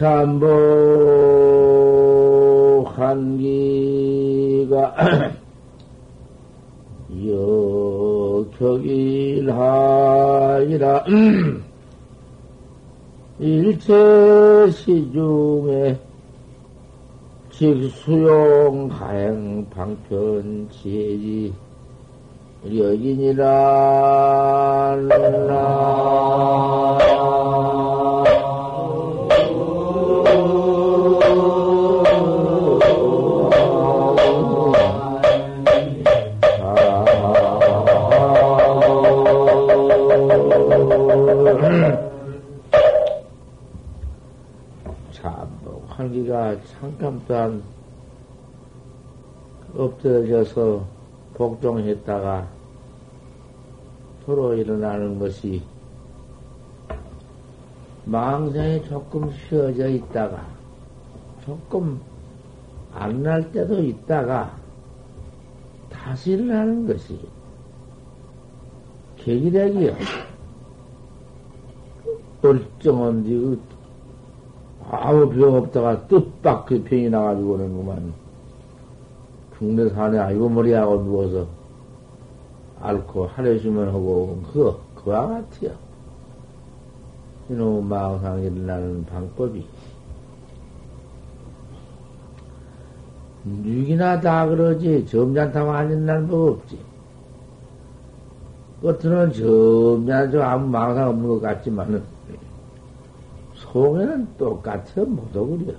참보 한기가 여격일하이라. 일체 시중에 직수용 가행 방편 지혜지. 여긴이라 환기가 잠깐 또한 엎드려져서 복종했다가 도로 일어나는 것이 망상에 조금 쉬어져 있다가 조금 안 날 때도 있다가 다시 일어나는 것이 계기력이요. 얼쩡한 뒤 아무 병 없다가 뜻밖 그 병이 나가지고는 그만 중대산에 아이고 머리하고 누워서 앓고 하려주면 하고 그 그와 같아요. 이놈 망상 일어나는 방법이 육이나 다 그러지 점잖다고 안 일어나는 법 없지. 겉으로는 점잖죠 아무 망상 없는 것 같지만은 속에는 똑같아 못 오그려.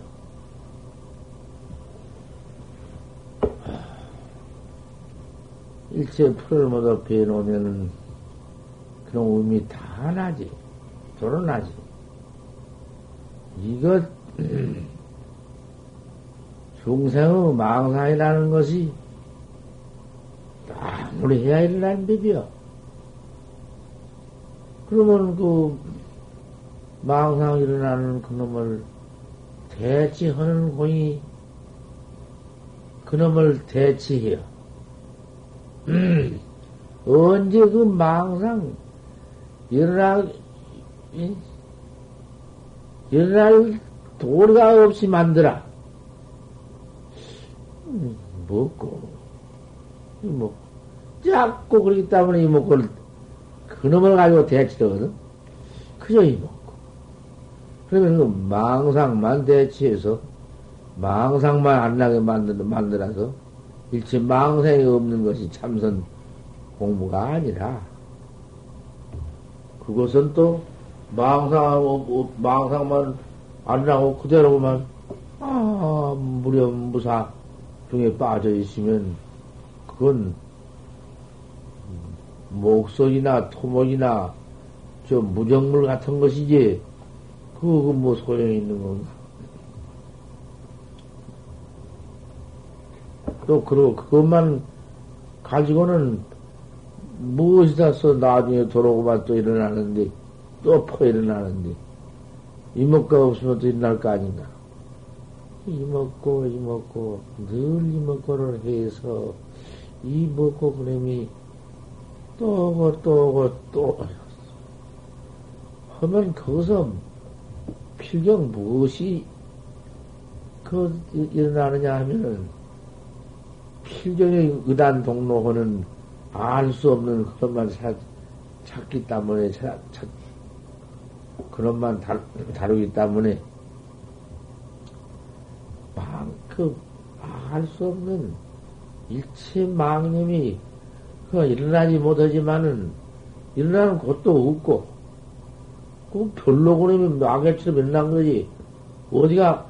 일체 풀을 모두 베놓으면은 그런 의미 다 나지. 드러나지. 이것, 중생의 망상이라는 것이 아무리 해야 일어나는 법이요. 그러면 그 망상 일어나는 그놈을 대치하는 공이 그놈을 대치해요. 음, 언제 그 망상 일어나 일어날 도리가 없이 만들어. 음, 먹고 뭐 자꾸 그러기 때문에 이먹고 그놈을 가지고 대치하거든. 그저 이먹. 그러면 그 망상만 대치해서 망상만 안 나게 만들, 만들어서 일체 망상이 없는 것이 참선 공부가 아니라 그것은 또 망상, 망상만 안 나고 그대로만 아, 무렴무사 중에 빠져 있으면 그건 목소리나 토목이나 저 무정물 같은 것이지 그거 뭐 소용이 있는 건가? 또, 그러고 그것만 가지고는 무엇이다 써 나중에 돌아오고만 또 일어나는데, 또 퍼 일어나는데, 이먹가 없으면 또 일어날 거 아닌가? 이먹고, 이먹고, 늘 이먹고를 해서, 이먹고 그놈이 또 오고, 또 오고, 또, 하면 거기서 필경 무엇이 그 일어나느냐 하면은 필경의 의단 동로하는 알 수 없는 그런만 찾기 때문에 찾, 찾, 그런만 다, 다루기 때문에 만큼 알 수 없는 일체 망념이 그 일어나지 못하지만은 일어나는 곳도 없고 그 별로 그러면 나개처럼 일어난 거지. 어디가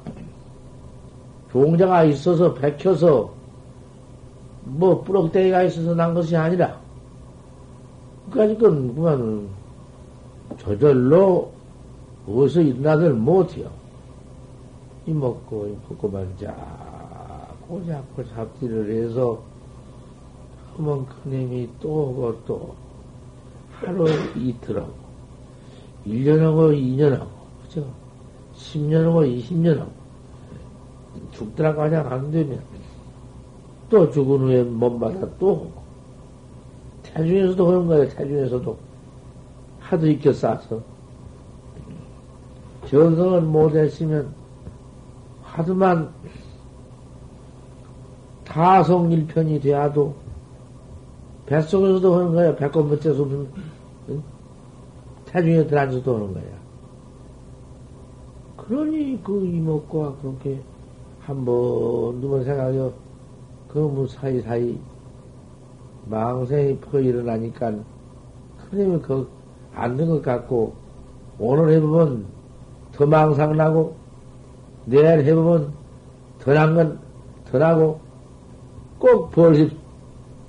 종자가 있어서 백혀서 뭐 뿌럭대기가 있어서 난 것이 아니라 건 그만 저절로 어디서 일어나들 못해요. 이 먹고 이 먹고만 자꾸 자꾸 잡지를 해서 큰 힘이 또 오고 또 하루 이틀 하고 1년하고 2년하고, 그죠? 10년하고 20년하고, 죽더라고 하냐, 안 되면, 또 죽은 후에 몸마다 또 태중에서도 그런 거예요, 태중에서도. 하도 익혀 싸서. 전성을 못했으면, 하드만 타성일편이 돼야도 뱃속에서도 하는 거야. 배꼽 밑에서 무슨 응? 태중에 들어앉아도 하는 거야. 그러니 그 이목구가 그렇게 한번 두번 생각해요. 그뭐 사이사이 망생이 퍼 일어나니까 그러면 그안된 것 같고 오늘 해보면 더 망상 나고 내일 해보면 더 난 건 더 나고 꼭 벌집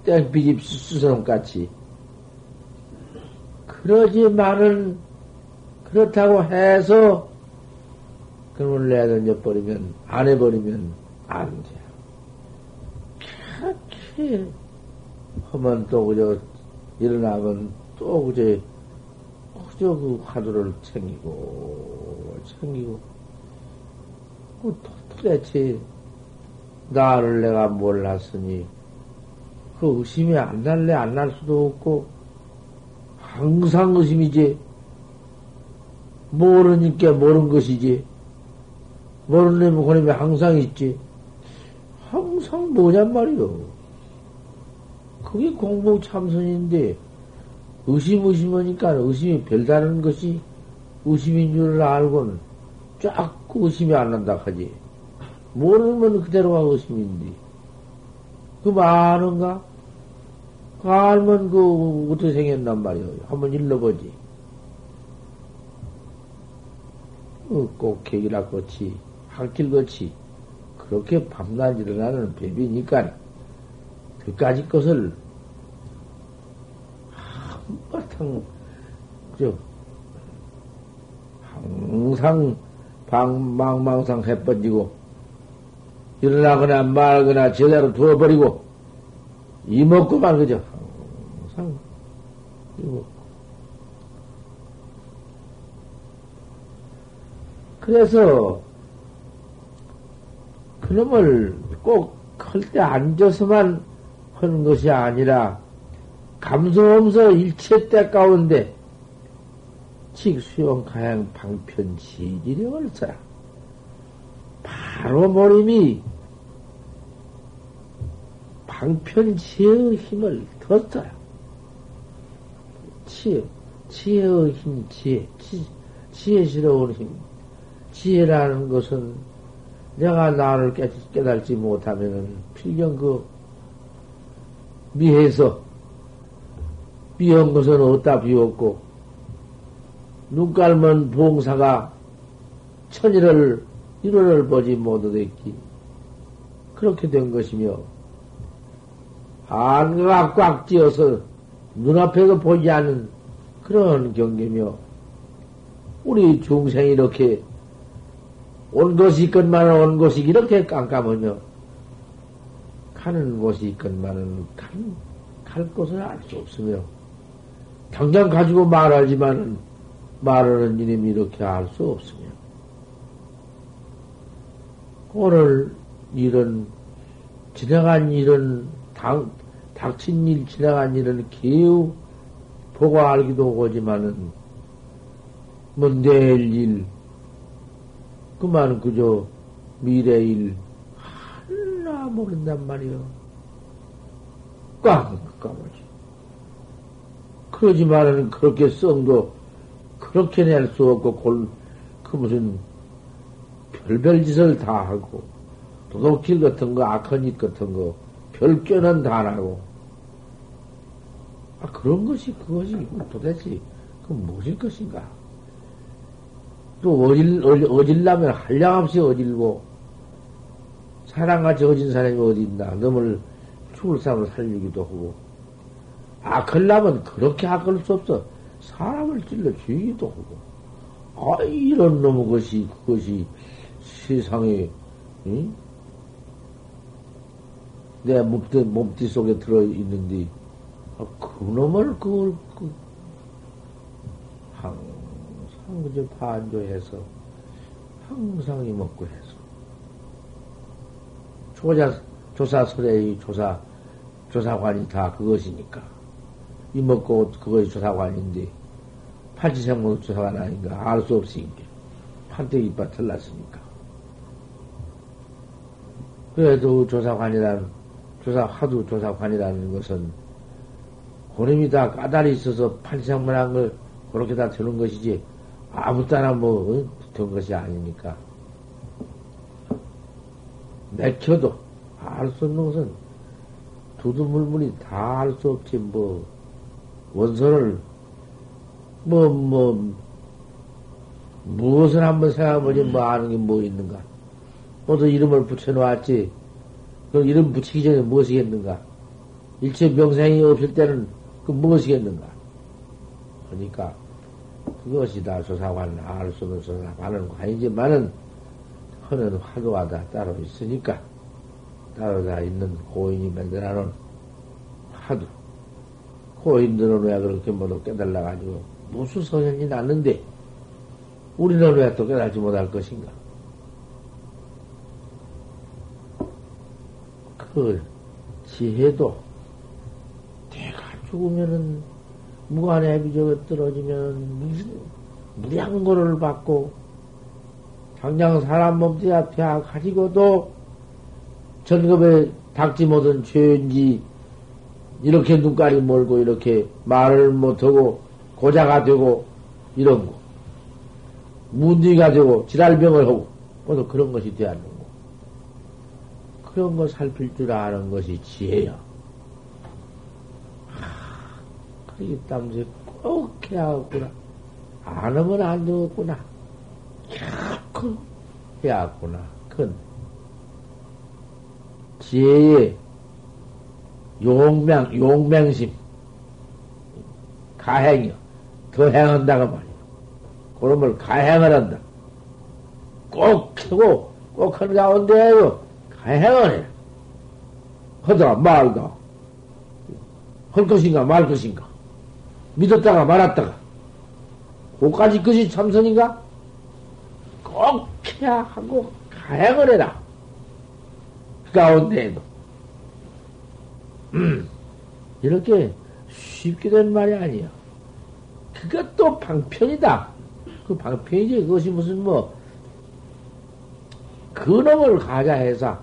땡비집 수성같이 그러지만은 그렇다고 해서 그걸 내던져 버리면 안 해버리면 안 돼. 그렇게 하면 또 그저 일어나면 또 그저 그저 그 화두를 챙기고 챙기고 그 도대체 나를 내가 몰랐으니 그 의심이 안 날래 안 날 수도 없고 항상 의심이지. 모르니까 모르는 것이지. 모르는 놈이 항상 있지. 항상 뭐냔 말이요 그게 공복 참선인데 의심 의심하니까 의심이 별다른 것이 의심인 줄을 알고는 쫙 의심이 안 난다 하지. 모르면 그대로가 의심인데. 그 많은가? 그 알면 그 어떻게 생겼단 말이오. 한번 일러보지. 어, 꼭 계기락같이 학길같이 그렇게 밤낮 일어나는 법이니까 그까지 것을 한바탕 저 항상 방 망망상 해번지고 일어나거나 말거나 제대로 두어버리고 이먹고만 그죠 항상 이먹고 그래서 그놈을 꼭 할 때 앉아서만 하는 것이 아니라 감성하면서 일체 때 가운데 직수용 가양 방편 지지력을 써라. 바로 모임이 방편지혜의 힘을 더 써라. 지혜, 지혜의 힘, 지혜, 지, 지혜스러운 힘. 지혜라는 것은 내가 나를 깨, 깨달지 못하면은 필경 그 미해서 미한 것은 어디다 비웠고 눈깔먼 봉사가 천일을 일원을 보지 못하겠기 그렇게 된 것이며 안가가 꽉 찌어서 눈앞에서 보지 않는 그런 경계며 우리 중생이 이렇게 온 것이 있건만은 온 것이 이렇게 깜깜하며 가는 곳이 있건만은 갈, 갈 곳을 알 수 없으며 당장 가지고 말하지만은 말하는 이름이 이렇게 알 수 없으며 오늘 이런 지나간 일은 당, 닥친 일, 지나간 일은 기우 보고 알기도 하지만은 뭐 내일 일, 그만 그저 미래 일 하나 모른단 말이요. 꽉깜깜하지. 그러지만은 그렇게 썽도 그렇게 낼 수 없고 골, 그 무슨 별별 짓을 다 하고, 도둑질 같은 거, 악한 짓 같은 거, 별견은 다 하고. 아, 그런 것이 그것이 도대체 그 무엇일 것인가? 또 어질, 어질 라면 한량없이 어질고, 사랑같이 어진 사람이 어디 있나? 너을 죽을 사람을 살리기도 하고, 악을라면 그렇게 악을 수 없어. 사람을 찔러 죽이기도 하고. 아, 이런 놈의 것이, 그것이 세상에, 응? 내 몸띠, 몸띠 속에 들어있는데, 아, 그놈을 그걸, 그, 항상 그저 반조해서, 항상 이먹고 해서. 조사, 조사설의 조사, 조사관이 다 그것이니까. 이먹고 그것이 조사관인데, 팔지생모 조사관 아닌가? 알 수 없으니까. 판때기 이빨 틀났으니까. 그래도 조사관이라는, 조사, 하도 조사관이라는 것은, 고놈이 다 까다리 있어서 판상만 한 걸 그렇게 다 되는 것이지, 아무 따나 뭐, 어? 붙은 것이 아니니까. 맥혀도 알 수 없는 것은 두두물물이 다 알 수 없지, 뭐, 원선을, 뭐, 뭐, 무엇을 한번 생각해보지, 뭐 아는 게 뭐 있는가. 모두 이름을 붙여놓았지. 그럼 이름 붙이기 전에 무엇이겠는가? 일체 명생이 없을 때는 그 무엇이겠는가? 그러니까 그것이 다 조사관, 알 수 없는 조사관은 관이지만은 하는 화두가 다 따로 있으니까 따로 다 있는 고인이 만들어놓은 화두. 고인들은 왜 그렇게 모두 깨달아가지고 무슨 성현이 났는데 우리는 왜 또 깨달지 못할 것인가? 그 지혜도 죽으면은 무한의 비적에 떨어지면 무량고를 받고 당장 사람 몸뚱이 앞에 가지고도 전급에 닥지 못한 죄인지 이렇게 눈깔이 멀고 이렇게 말을 못하고 고자가 되고 이런 거 문디가 되고 지랄병을 하고 모두 그런 것이 되었는 거 그런 거 살필 줄 아는 것이 지혜야. 그러기 때문에 꼭 해야겠구나. 안 하면 안 되겠구나. 자꾸 해야겠구나. 그건 지혜의 용맹, 용맹심, 가행이요. 더 행한다고 말이요. 그런 걸 가행을 한다. 꼭 하고, 꼭 하는 가운데에요. 가행을 해. 하다, 말다. 할 것인가, 말 것인가. 믿었다가 말았다가. 그까지 것이 참선인가? 꼭 해야 하고, 가행을 해라. 그 가운데에도. 음, 이렇게 쉽게 된 말이 아니야. 그것도 방편이다. 그 방편이지. 그것이 무슨 뭐, 근엄을 가자 해서,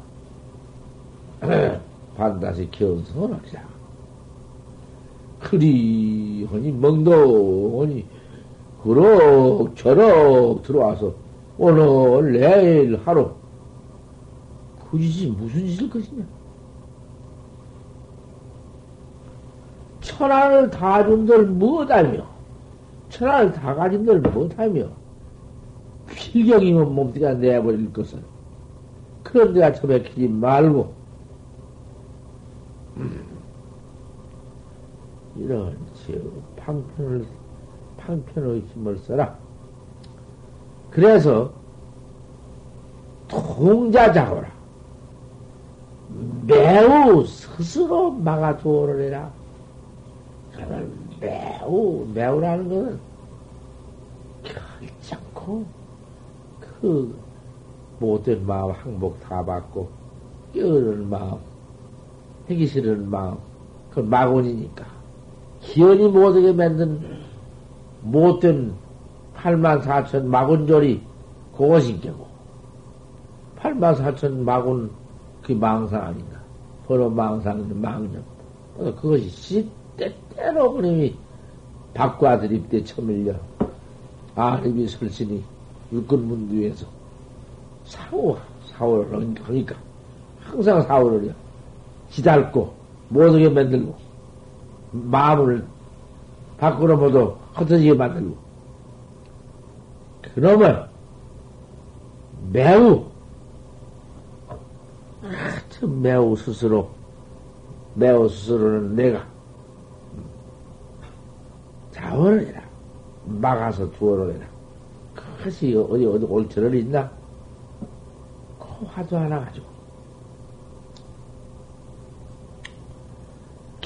반드시 견성을 하자. 그리, 하니, 멍덩하니, 그럭저럭 들어와서, 오늘, 내일 하루, 그 짓이 무슨 짓일 것이냐? 천안을 다 준들 못하며, 천안을 다 가진들 못하며, 필경이면 몸뚱이가 내버릴 것은, 그런 데가 처박히지 말고, 음, 이런 방편을, 방편의 힘을 써라. 그래서, 통자작어라. 매우 스스로 막아두어를 해라. 그는 매우, 매우라는 것은 결정코 그 못된 마음 항복 다 받고 깨어는 마음, 하기 싫은 마음, 그 마곤이니까. 기연이 못하게 만든 못된 8만 4천 마곤조리 그것이 깨고 8만 4천 마곤 그 망상 아닌가. 번호 망상인데 망념. 그것이 시때때로 그놈이 밖과 드립 때 처밀려. 아립이 설신이 육근문두에서 사오, 사오를 하니까. 항상 사오를 해. 지달고, 못하게 만들고, 마음을 밖으로 모두 흩어지게 만들고. 그놈을 매우 참 매우 스스로, 매우 스스로는 내가 자원을 해라. 막아서 두어를 해라. 그것이 어디, 어디 옳지를 있나? 그 화두 하나 가지고.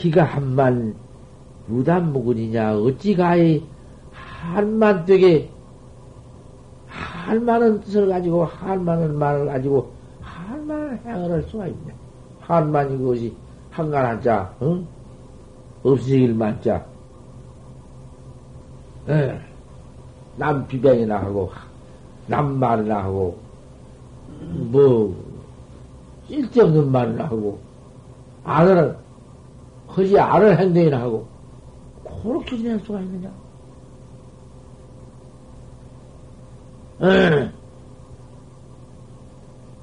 기가 한만 무단 무근이냐, 어찌 가히 한만 되게 한만한 뜻을 가지고 한만한 말을 가지고 한만한 행을 할 수가 있냐. 한만이 그것이 한간 한자, 응? 없으길 만자. 예. 남 비방이나 하고, 남 말이나 하고, 뭐, 쓸데없는 말을 하고, 아는, 하지 않을 행동이나 하고, 그렇게 지낼 수가 있느냐?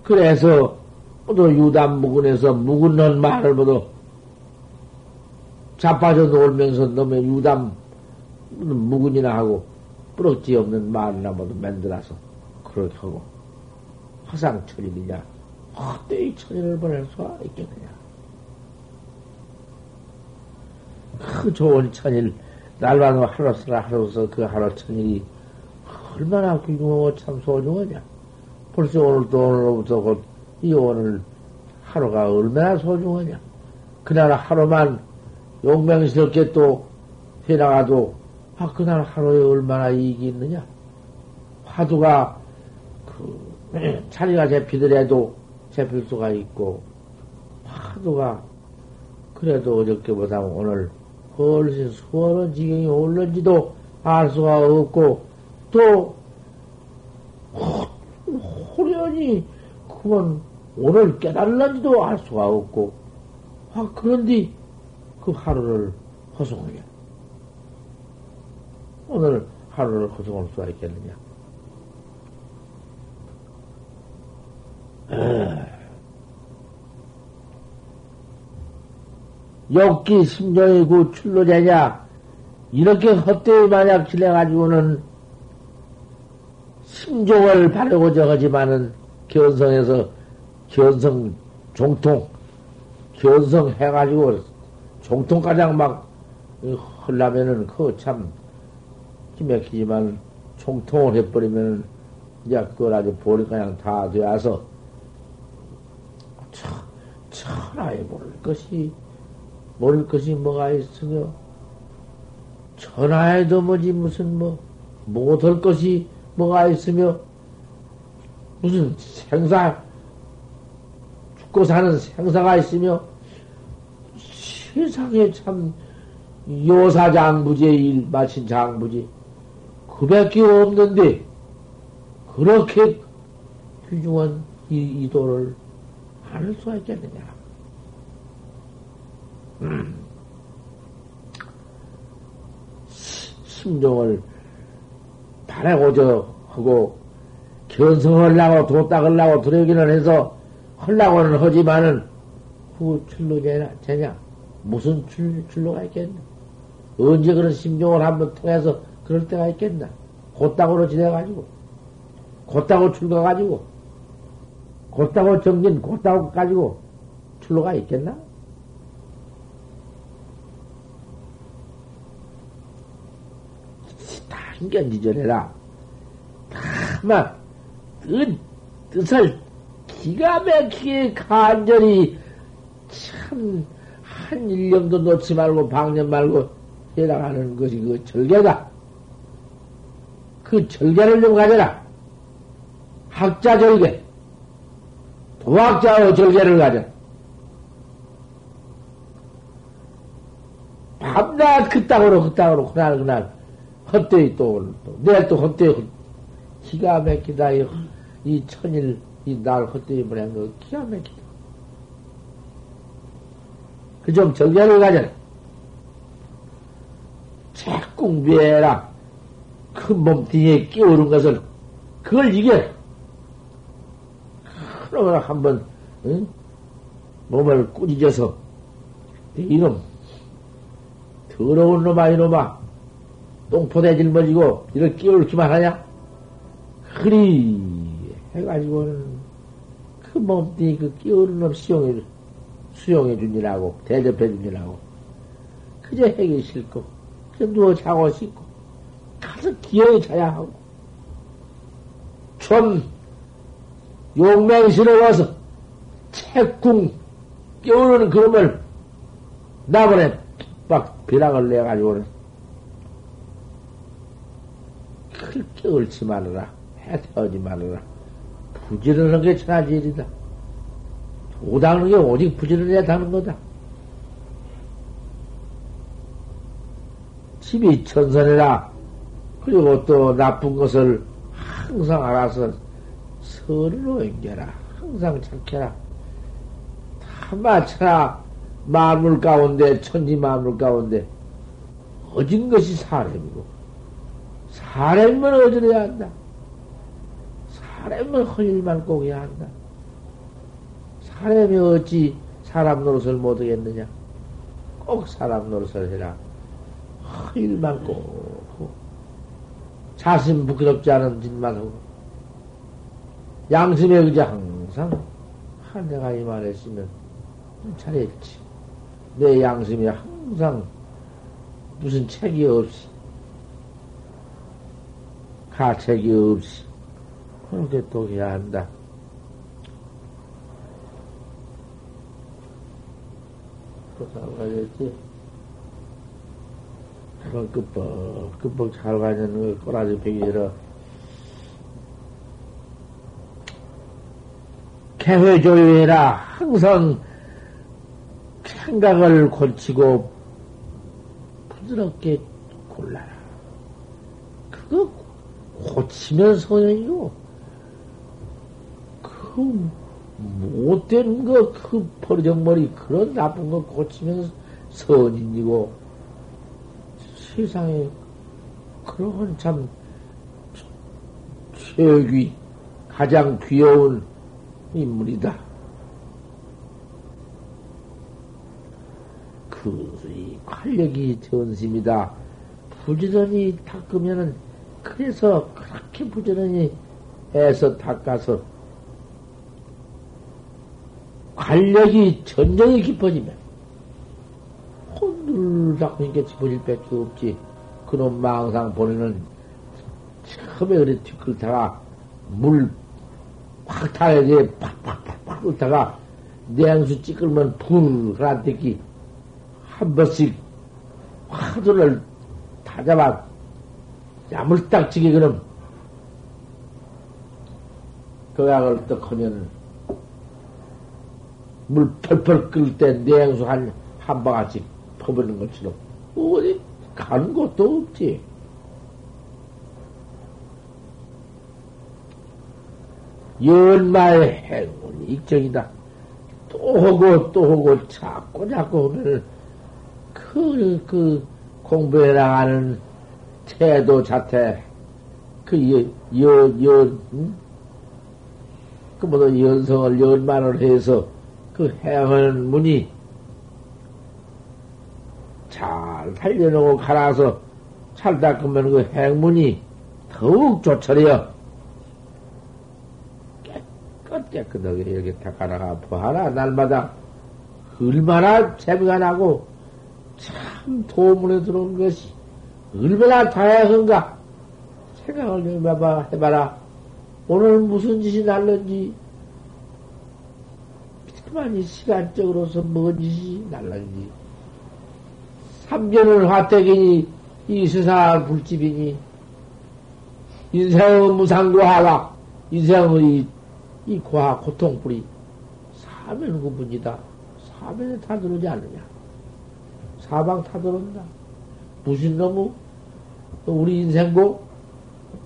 그래서, 또 유담 묵은에서 묵은는 말을 모두 자빠져 놀면서 놈의 유담 묵은이나 하고 뿌럭지 없는 말이나 모두 만들어서 그렇게 하고 화상 천일이냐? 헛되이 천일을 보낼 수가 있겠느냐 그 좋은 천일 날마다 하루 쓰라 하루서 그 하루 천일이 얼마나 귀중하고 참 소중하냐. 벌써 오늘도 오늘로부터 곧 이 오늘 하루가 얼마나 소중하냐. 그날 하루만 용맹스럽게 또 해나가도 아 그날 하루에 얼마나 이익이 있느냐. 화두가 그 자리가 잡히더라도 잡힐 수가 있고 화두가 그래도 어저께보다 오늘 훨씬 수월한 지경이 올는지도 알 수가 없고 또 호련히 그건 오늘 깨달는지도 알 수가 없고 아 그런데 그 하루를 허송하게. 오늘 하루를 허송할 수가 있겠느냐 욕기 심정이 그 출로 되냐? 이렇게 헛되이 만약 지내가지고는 심종을 바르고자 하지만은 견성에서 견성 종통, 견성 해가지고 종통 가장 막 헐라면은 그거 참 기맥히지만 종통을 해버리면은 이제 그걸 아주 볼이 그냥 다 되어서 천하에 모를 것이, 모를 것이 뭐가 있으며, 천하에도 뭐지, 무슨 뭐, 못할 것이 뭐가 있으며, 무슨 생사, 죽고 사는 생사가 있으며, 세상에 참, 요사 장부지의 일 마친 장부지, 그 밖에 없는데, 그렇게 귀중한 이, 이 도를 않을 수가 있겠느냐. 음. 심정을 바라고저 하고 견성하려고 도 닦으려고 들여기는 해서 하려고는 하지만은 그 출로 되냐? 무슨 출, 출로가 있겠나? 언제 그런 심정을 한번 통해서 그럴 때가 있겠나? 곧다고로 지내가지고, 곧다고 출가가지고, 곧다고 정진, 곧다고 가지고 출로가 있겠나? 신견지전해라. 다만, 뜻, 뜻을 기가 막히게 간절히 참, 한 일념도 놓지 말고, 방념 말고, 해나가는 것이 그 절개다. 그 절개를 좀 가져라. 학자 절개. 도학자의 절개를 가져. 밤낮 그 땅으로 그 땅으로 그날 그날 헛되이 또 내일 또 헛되이 기가 막히다 이, 이 천일 이 날 헛되이 보낸 거 기가 막히다. 그좀 절개를 가져. 책궁비해라. 큰몸 뒤에 끼우는 것을 그걸 이겨. 그러나 한번 응? 몸을 꾸짖어서 이놈 더러운 놈아 이놈아 똥포대 짊어지고 이를 끼울기만 하냐? 그리 해가지고는 그 몸뚱이 그 끼우는 놈 수용해 수용해 주니라고 대접해 주니라고 그저 해기 싫고 그저 누워 자고 싶고 가서 기어이 자야 하고 좀 용맹스러워서 채궁 깨우는 그놈을 나번에 막 비락을 내가지고는 그렇게 옳지 말아라. 해태하지 말아라. 부지런한 게 천하지일이다. 도닦는 게 오직 부지런해야 다는 거다. 집이 천선해라. 그리고 또 나쁜 것을 항상 알아서 서로 옮겨라. 항상 착해라. 참마차나 만물 가운데, 천지 만물 가운데, 어진 것이 사람이고, 사람은 어지러야 한다. 사람은 허일만 꼭 해야 한다. 사람이 어찌 사람 노릇을 못하겠느냐? 꼭 사람 노릇을 해라. 허일만 꼭 자신 부끄럽지 않은 짓만 하고 양심에 의지 항상 한 내가 이 말 했으면 잘했지. 내 양심이 항상 무슨 책이 없이 가책이 없이 그렇게 또 해야 한다. 또잘 가야지. 그건 끄뻑, 끄뻑 잘 가는 거 꼬라지 베기라. 개회조회라 항상 생각을 고치고 부드럽게 골라라. 고치면 소용이고, 그 못된 거, 그 버르장머리, 그런 나쁜 거 고치면 선인이고, 세상에 그런 참 최귀, 가장 귀여운 인물이다. 그, 활력이 전심이다. 부지런히 닦으면은, 그래서 그렇게 부지런히 해서 닦아서, 관력이 전정이 깊어지면, 혼들 닦으니까 깊어질 밖에 없지. 그놈 망상 보내는, 처음에 그래 뒤끌다가, 물, 확 타야지, 팍팍팍팍 끓다가, 냉수 찌끌면 불, 그란때기, 한 번씩 화두를 다 잡아 야물딱지게 그럼 그 약을 떡 하면 물 펄펄 끓을 때 냉수 한, 한 바가지 퍼부는 것처럼 어디 가는 곳도 없지. 연말 행운 익정이다. 또 하고 또 하고 자꾸 자꾸 하면 그, 그, 공부해 나가는 태도 자태, 그, 여, 여, 여, 응? 그, 뭐다, 연성을, 연만을 해서 그 행하는 문이 잘 살려놓고 갈아서 잘 닦으면 그 행문이 더욱 좋처려. 깨끗 깨끗하게 이렇게 닦아나가 보하라, 날마다. 얼마나 재미가 나고, 참 도문에 들어온 것이 얼마나 다양한가 생각을 좀 해봐, 해봐라. 오늘 무슨 짓이 날는지, 그만 시간적으로서 뭔 짓이 날는지. 삼견은 화택이니, 이 세상 불집이니, 인생의 무상고하와 인생의 이, 이 고하 고통불이 사면 구분이다. 사면에 다 들어오지 않느냐. 사방 타들어온다. 무슨 놈의 우리 인생고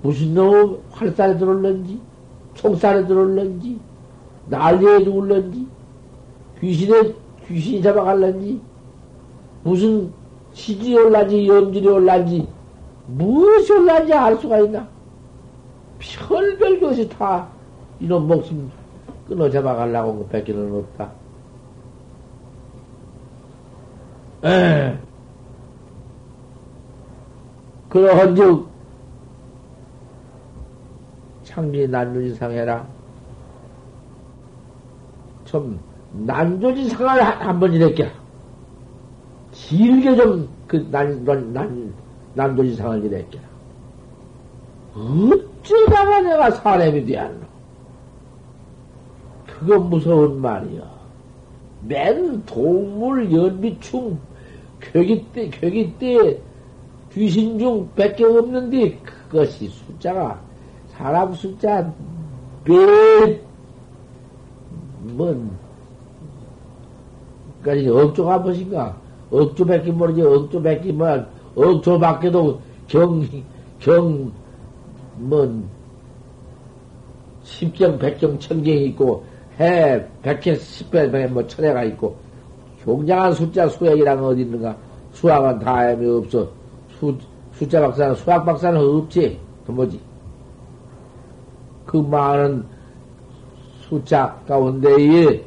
무슨 놈의 활살에 들어올는지 총살에 들어올는지 난리에 죽을는지 귀신에 귀신이 잡아갈는지 무슨 시질이 올란지 염질이 올란지 무엇이 올란지 알 수가 있나? 별별 것이 다 이런 목숨 끊어 잡아가려고 그 뺏기는 없다. 에. 그러한즉 창리 난조지상해라. 좀 난조지상을 한번 이랬게 길게 좀 그 난, 난, 난, 난조지상을 이랬게 어쩌다가 내가 사람이 되었노? 그거 무서운 말이야. 맨 동물 연비충 격이 때, 격이 때, 귀신 중 밖에 없는데, 그것이 숫자가, 사람 숫자, 몇, 뭔, 그니까, 억조 한 번인가? 억조 밖에 모르지, 억조 밖에 뭐, 억조 밖에도 경, 경, 뭔, 십경, 백경, 천경이 있고, 해, 백회, 십회, 백회, 뭐, 천회가 있고, 종장한 숫자 수액이란 어디 있는가? 수학은 다음이 없어. 수, 숫자 박사는, 수학 박사는 없지. 그 뭐지? 그 많은 숫자 가운데에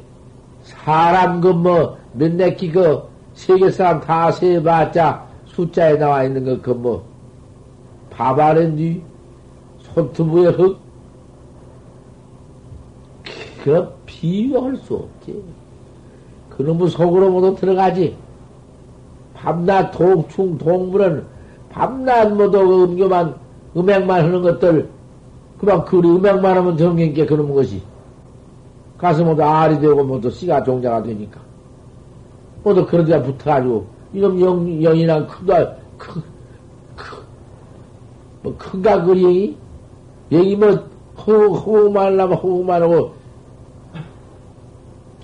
사람 그 뭐, 몇몇 끼그 세계 사람 다 세봤자 숫자에 나와 있는 거 그 뭐, 밥알은뒤 손투부에 흙, 그 비교할 수 없지. 그놈의 속으로 모두 들어가지. 밤낮 동충 동물은 밤낮 모두 음교만 음행만 하는 것들 그만 그 음행만 하면 정경께 그런 것이 가서 모두 알이 되고 모두 씨가 종자가 되니까. 모두 그런 데가 붙어가지고 이놈 영, 영이랑 크다 크, 크, 뭐 큰가 그 영이? 영이 뭐 호흡, 호흡만 하려면 호흡만 하고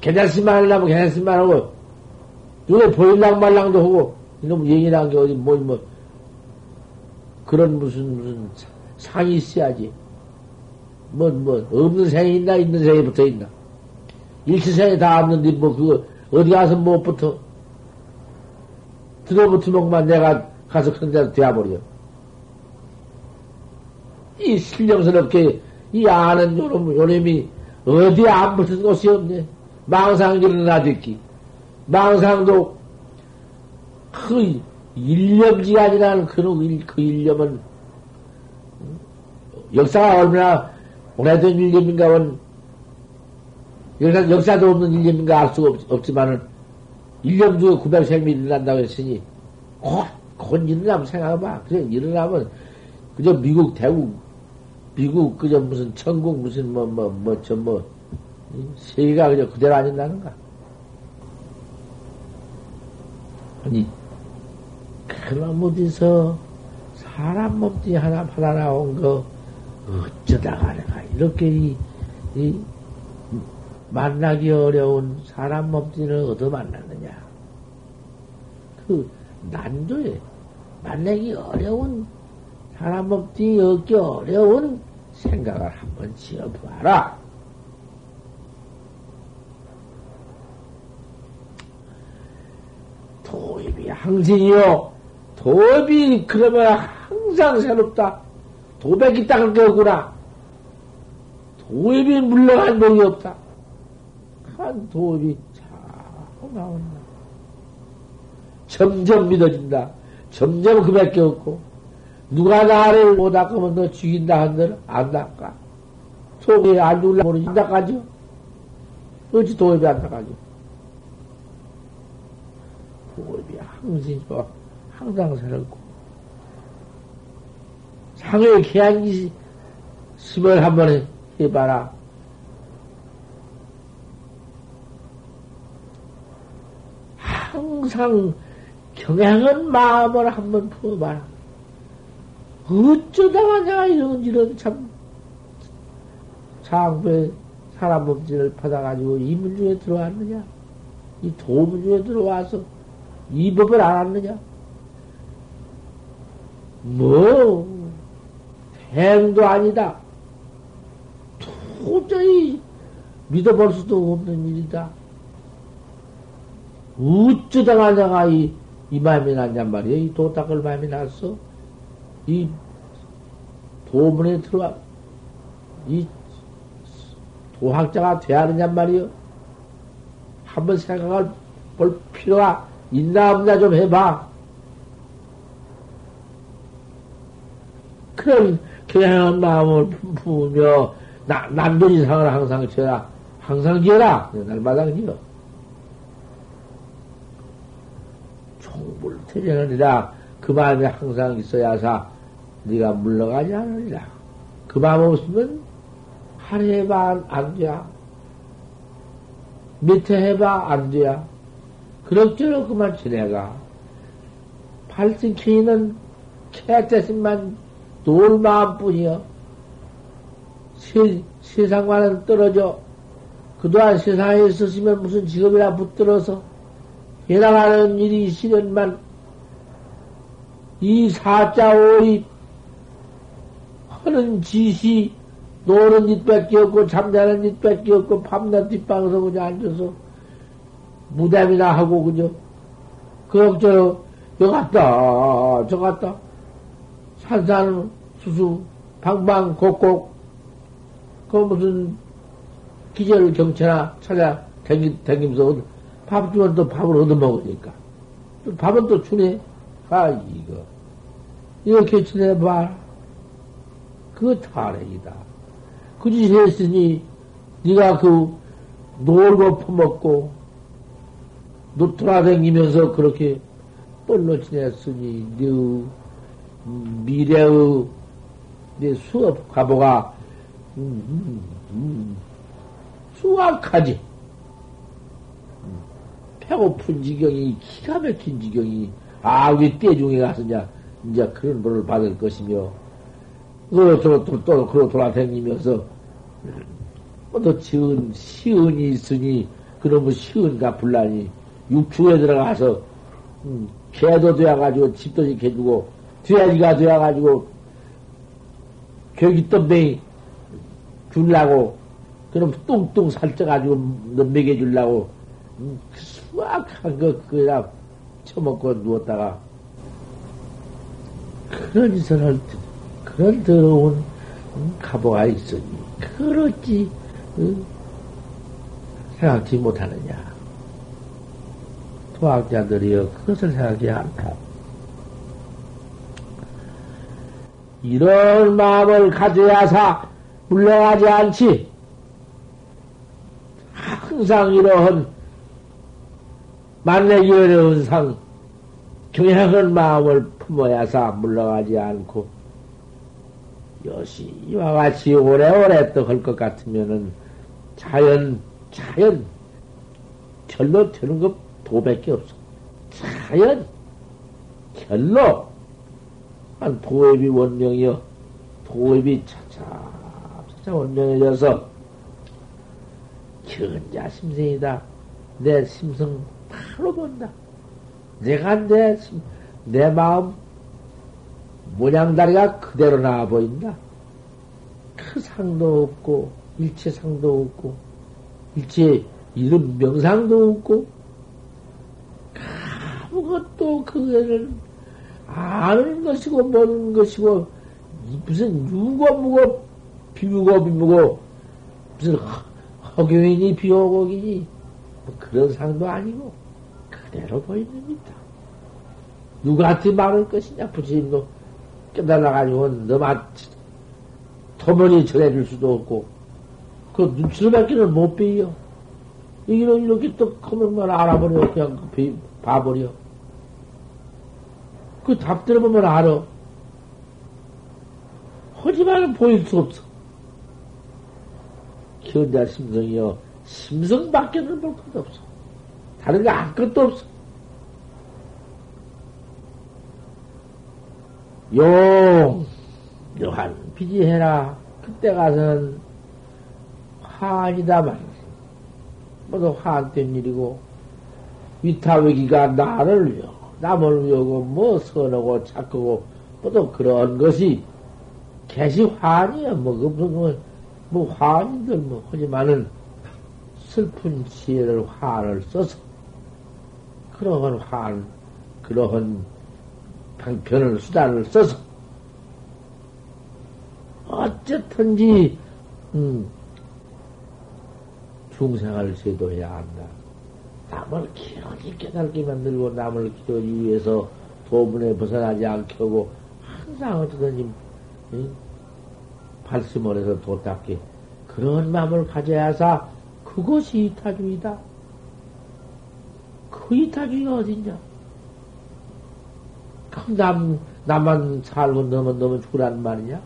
괜찮으면 하려면 괜찮으면 하고 눈에 보일랑 말랑도 하고 이놈 영이란 게 어디 뭐, 뭐 그런 무슨 무슨 상이 있어야지 뭐, 뭐, 없는 생이 있나, 있는 생이 붙어 있나. 일치생이 다 없는데, 뭐, 그거, 어디 가서 못 붙어. 들어붙으면만 내가 가서 큰 데서 되어버려. 이 신령스럽게, 이 아는 요놈, 요놈이 어디에 안 붙은 곳이 없네. 망상기는 나듣기. 망상도 그 일념지간이라는 그, 그 일념은 역사가 얼마나 오래된 일념인가 원 역사, 역사도 없는 일념인가 알 수가 없, 지만은 일념 중에 900생이 일어난다고 했으니 곧, 곧 일어나면 생각해봐. 그래 일어나면 그저 미국 대국 미국 그저 무슨 천국 무슨 뭐 뭐 뭐 저뭐 세계가 그저 그대로 아닌다는가? 아니 그럼 어디서 사람 몸뚱이 하나 받아 나온 거 어쩌다가 내가 이렇게 이, 이 만나기 어려운 사람 몸뚱이를 얻어 만났느냐. 그 난조에 만나기 어려운 사람 몸뚱이 얻기 어려운 생각을 한번 지어봐라. 도입이 항생이요. 도입이 그러면 항상 새롭다. 도백이 딱 그렇게 없구나. 도입이 물러간 법이 없다. 한 도입이 자꾸 나온다. 점점 믿어진다. 점점 그밖에 없고, 누가 나를 못 닦으면 너 죽인다 한들 안 닦아. 속에 안 죽을라 모르지, 안 닦아죠? 어찌 도입이 안 닦아죠? 도입이 항상, 항상 새롭고, 상의 계양기 심을 한번 해봐라. 항상 경향한 마음을 한번 부어봐라. 어쩌다가 내가 이런, 이런 참, 장부에 사람 몸짓을 받아가지고 이 문중에 들어왔느냐? 이 도문중에 들어와서 이 법을 알았느냐? 뭐, 행도 아니다. 도저히 믿어볼 수도 없는 일이다. 어쩌다가 내가 이, 이 마음이 났냔 말이야. 이 도닦을 마음이 났어. 이 도문에 들어와, 이 도학자가 돼야 하느냔 말이요. 한번 생각을 볼 필요가 있나 없나 좀 해봐. 그 런 그냥 마음을 품으며 나, 남들 이상을 항상 지어라. 항상 지어라. 날마다 지어. 총불태전하리라. 그 마음이 항상 있어야사 네가 물러가지 않으리라. 그 마음 없으면 하루에 해봐 안 돼. 밑에 해봐 안 돼. 그럭저럭 그만 지내가. 발생키는 캐 대신만 놀 마음뿐이여. 세, 세상과는 떨어져. 그동안 세상에 있었으면 무슨 직업이라 붙들어서 해나가는 일이 있으련만 이 사자 오입 하는 짓이 노는 짓밖에 없고, 잠자는 짓밖에 없고, 밤낮 뒷방에서 그냥 앉아서, 무담이나 하고, 그죠? 그, 저, 여 갔다, 저 갔다. 산산, 수수, 방방, 곡곡, 그 무슨, 기절 경찰나 찾아 댕기, 댕기면서 밥 주면 또 밥을 얻어먹으니까. 또 밥은 또 주네. 아, 이거. 이렇게 지내봐. 그거 타락이다. 그짓 했으니, 네가 그, 놀고 퍼먹고, 너 돌아다니면서 그렇게 뻘로 지냈으니, 네 미래의, 네 수업 과보가, 음, 음, 음, 수확하지. 배고픈 지경이, 기가 막힌 지경이, 아, 우리 떼중에 가서 이제, 이제 그런 벌을 받을 것이며, 또, 또, 또, 또, 그로 돌아다니면서, 또 지은, 시은이 있으니, 그놈의 시은가 불라니, 육축에 들어가서, 음, 개도 되어가지고, 집도 지켜주고, 돼지가 되어가지고, 격이덤뱅이 줄라고, 그럼 뚱뚱 살쪄가지고 먹여주려고 음, 수확한 거 그냥 처먹고 누웠다가 그런 짓을 할 때, 그런 더러운 가보가 있으니? 그렇지 응? 생각지 못하느냐? 도학자들이여 그것을 생각지 않다 이런 마음을 가져야사 물러가지 않지 항상 이러한 만나기 어려운 상, 경향한 마음을 품어야사 물러가지 않고, 여시 이와 같이 오래오래 또 할 것 같으면은 자연, 자연, 결로 되는 것 도밖에 없어. 자연, 결로, 한 도입이 원명이여, 도입이 차차, 차차 원명해져서, 견자 심성이다. 내 심성 바로 본다. 내가 내, 내 마음 모양다리가 그대로 나와 보인다. 그 상도 없고, 일체 상도 없고, 일체 이름 명상도 없고, 아무것도 그거를 아는 것이고, 모르는 것이고, 무슨 유고무고, 비무고, 비무고, 무슨 허교인이 비호곡이니 뭐 그런 상도 아니고 그대로 보입니다. 누구한테 말할 것이냐 부처님도 깨달아가지고 너만 터머니 전해줄 수도 없고 그 눈치를밖에는 못 배요. 이기는 이렇게 또 커면만 알아버려 그냥 그 봐버려. 그 답 들어보면 알아. 하지만 보일 수 없어. 현자 심성이요. 심성밖에는 볼 것도 없어. 다른 거 아무것도 없어. 용, 요한 비지해라. 그때 가서는 말이야. 모두 화한된 일이고, 위타위기가 나를 위하고, 남을 위하고, 뭐 선하고 착하고, 모두 그런 것이 개시 화이야 뭐, 그 무슨, 뭐 화인들 뭐 하지만은 슬픈 지혜를 화를 써서 그러한 화 그러한 방편을 수단을 써서 어쨌든지 음, 중생을 제도해야 한다. 남을 기어이 깨닫게 만들고 남을 기어이 위해서 도문에 벗어나지 않게 하고 항상 어쨌든지 음, 발심을 해서 도닦게 그런 마음을 가져야사 그것이 이타주의다. 그 이타주의가 어딨냐? 그 남, 나만 살고 너만 너만 죽으란 말이냐?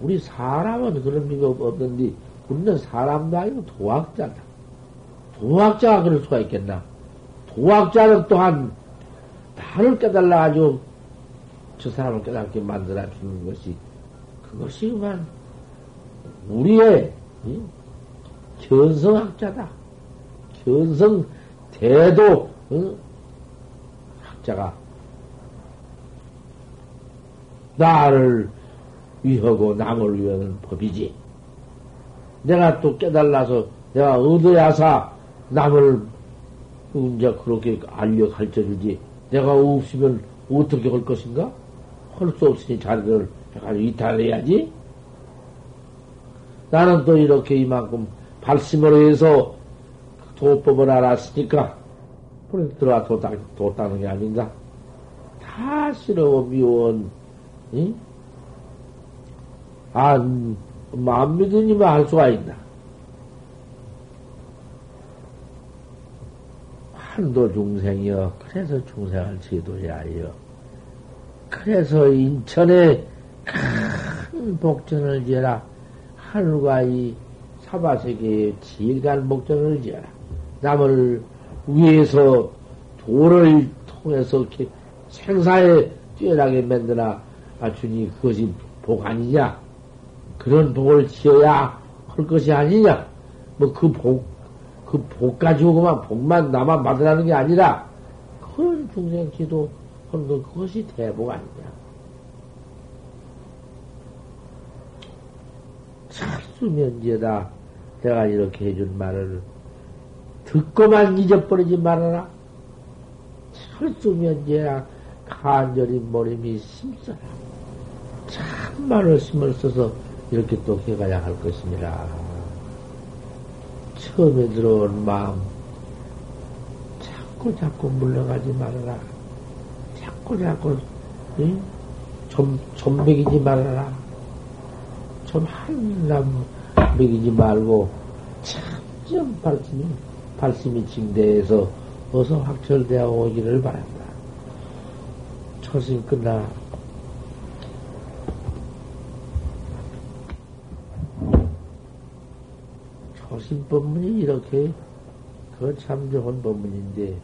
우리 사람은 그런 비가 없는데, 우리는 사람도 아니고 도학자다. 도학자가 그럴 수가 있겠나? 도학자는 또한 나를 깨달아가지고 저 사람을 깨닫게 만들어 주는 것이 그것이 그만 우리의 견성학자다. 견성 대도 응? 학자가 나를 위하고 남을 위하는 법이지. 내가 또 깨달아서 내가 얻어야사 남을 이제 그렇게 알려 가르쳐 주지. 내가 없으면 어떻게 할 것인가? 할 수 없으니 자리를 해가지고 이탈해야지. 나는 또 이렇게 이만큼 발심으로 해서 도법을 알았으니까, 그래 들어와 도, 도 따는 게 아닌가? 다 싫어, 미원, 응? 아, 마음 믿으니만 할 수가 있나? 한도 중생이여, 그래서 중생을 지도해야 그래서 인천에 큰 복전을 지어라. 하늘과 이 사바세계의 질간 복전을 지어라. 남을 위해서 도를 통해서 이렇게 생사에 뛰어나게 만드나 아, 주니 그것이 복 아니냐? 그런 복을 지어야 할 것이 아니냐? 뭐 그 복, 그복 가지고 그만 복만 나만 받으라는 게 아니라 그런 중생 기도 하는 것 그것이 대복 아니냐? 찰수면제다. 내가 이렇게 해준 말을 듣고만 잊어버리지 말아라. 철수면제야 간절히 머리미 심써라. 참말을 심을 써서 이렇게 또 해가야 할 것입니다. 처음에 들어온 마음, 자꾸 자꾸 물러가지 말아라. 자꾸 자꾸, 응? 좀, 좀 먹이지 말아라. 좀 한남 먹이지 말고, 참좀 발심이, 발심이 징대해서 어서 확철되어 오기를 바란다. 초심 끝나 초심 법문이 이렇게 그참 좋은 법문인데